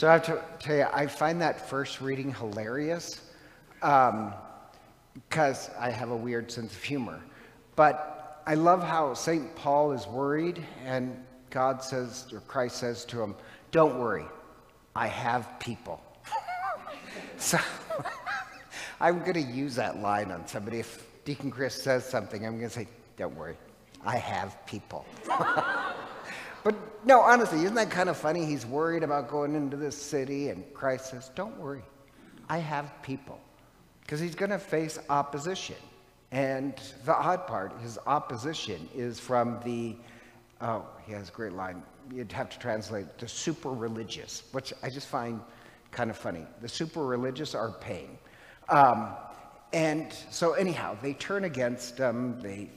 So I have to tell you, I find that first reading hilarious because um, I have a weird sense of humor. But I love how St. Paul is worried, and God says, or Christ says to him, Don't worry, I have people. so I'm going to use that line on somebody. If Deacon Chris says something, I'm going to say, Don't worry, I have people. but no, honestly, isn't that kind of funny? He's worried about going into this city, and Christ says, Don't worry, I have people. Because he's going to face opposition. And the odd part, his opposition is from the, oh, he has a great line. You'd have to translate the super religious, which I just find kind of funny. The super religious are paying. Um, and so, anyhow, they turn against him, they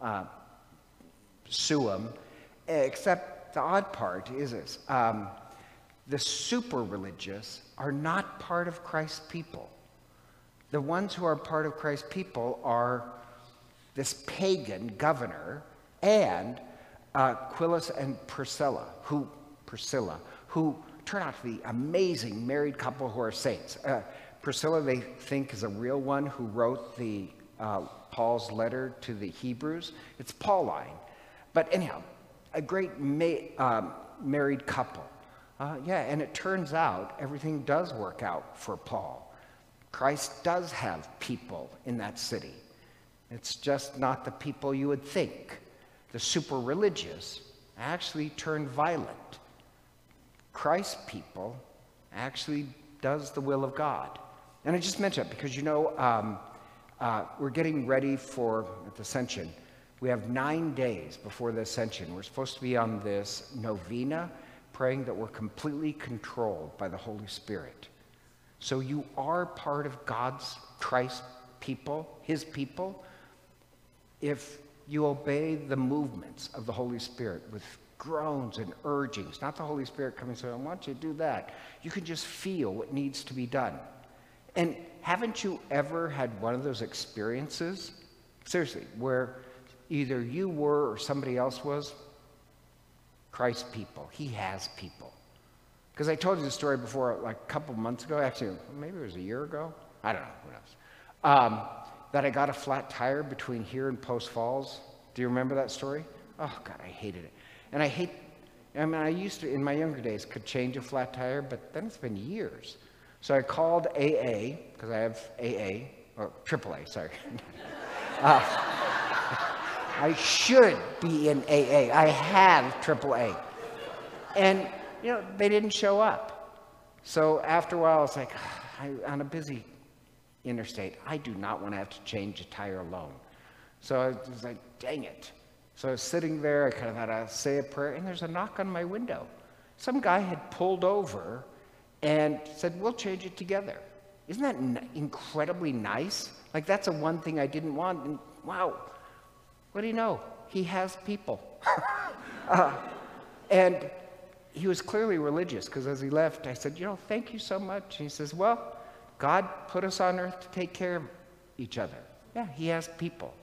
uh, sue him, except the odd part is this um, the super religious are not part of Christ's people. The ones who are part of Christ's people are this pagan governor and uh, and Priscilla, who Priscilla, who turn out to be amazing married couple who are saints. Uh, Priscilla, they think, is a real one who wrote the uh, Paul's letter to the Hebrews. It's Pauline. But anyhow, a great ma- um, married couple. Uh, yeah, and it turns out everything does work out for Paul. Christ does have people in that city. It's just not the people you would think. The super religious actually turn violent. Christ's people actually does the will of God. And I just mentioned it because you know, um, uh, we're getting ready for the Ascension. We have nine days before the Ascension. We're supposed to be on this novena, praying that we're completely controlled by the Holy Spirit. So you are part of God's Christ people, His people, if you obey the movements of the Holy Spirit with groans and urgings, not the Holy Spirit coming saying, I want you to do that. You can just feel what needs to be done. And haven't you ever had one of those experiences, seriously, where either you were or somebody else was? Christ's people. He has people. Because I told you the story before, like a couple months ago, actually, maybe it was a year ago. I don't know, who knows. Um, that I got a flat tire between here and Post Falls. Do you remember that story? Oh, God, I hated it. And I hate, I mean, I used to, in my younger days, could change a flat tire, but then it's been years. So I called AA, because I have AA, or AAA, sorry. uh, I should be in AA. I have AAA. And, you know, they didn't show up. So after a while, I was like, I, on a busy interstate, I do not want to have to change a tire alone. So I was like, dang it. So I was sitting there, I kind of had to say a prayer, and there's a knock on my window. Some guy had pulled over and said, We'll change it together. Isn't that n- incredibly nice? Like, that's the one thing I didn't want. And wow, what do you know? He has people. uh, and he was clearly religious because as he left, I said, You know, thank you so much. And he says, Well, God put us on earth to take care of each other. Yeah, he has people.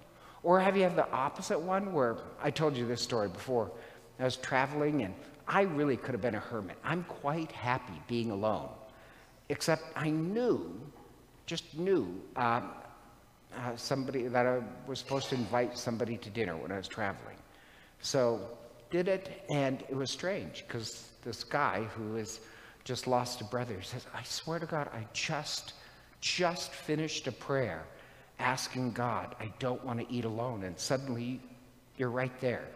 Or have you had the opposite one where I told you this story before? I was traveling and I really could have been a hermit. I'm quite happy being alone, except I knew, just knew, um, uh, somebody that I was supposed to invite somebody to dinner when I was traveling. So did it, and it was strange because this guy who has just lost a brother says, "I swear to God, I just, just finished a prayer." asking God, I don't want to eat alone. And suddenly you're right there.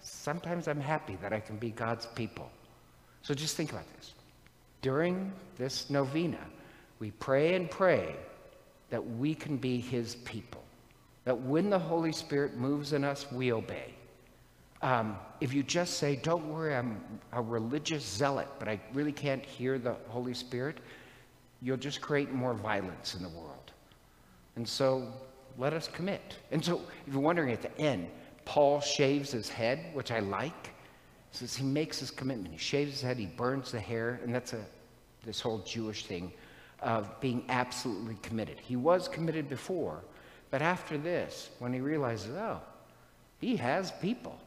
Sometimes I'm happy that I can be God's people. So just think about this. During this novena, we pray and pray that we can be his people. That when the Holy Spirit moves in us, we obey. Um, if you just say, Don't worry, I'm a religious zealot, but I really can't hear the Holy Spirit, you'll just create more violence in the world. And so let us commit. And so if you're wondering at the end, Paul shaves his head, which I like. He says he makes his commitment. He shaves his head, he burns the hair, and that's a this whole Jewish thing of being absolutely committed. He was committed before, but after this, when he realizes, oh, he has people,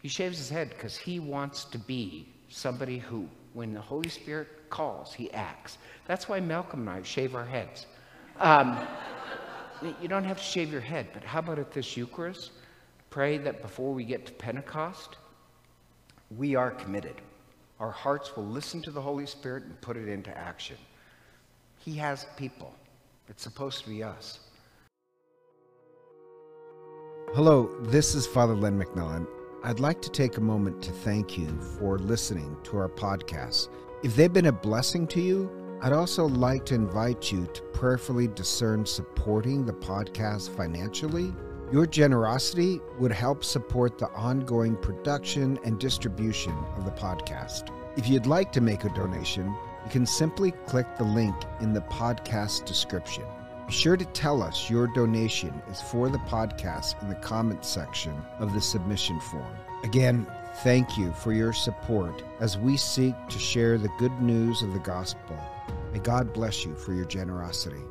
he shaves his head because he wants to be somebody who when the Holy Spirit calls, he acts. That's why Malcolm and I shave our heads. Um, you don't have to shave your head, but how about at this Eucharist? Pray that before we get to Pentecost, we are committed. Our hearts will listen to the Holy Spirit and put it into action. He has people. It's supposed to be us. Hello, this is Father Len McMillan. I'd like to take a moment to thank you for listening to our podcast. If they've been a blessing to you, I'd also like to invite you to prayerfully discern supporting the podcast financially. Your generosity would help support the ongoing production and distribution of the podcast. If you'd like to make a donation, you can simply click the link in the podcast description. Be sure to tell us your donation is for the podcast in the comments section of the submission form. Again, thank you for your support as we seek to share the good news of the gospel. May God bless you for your generosity.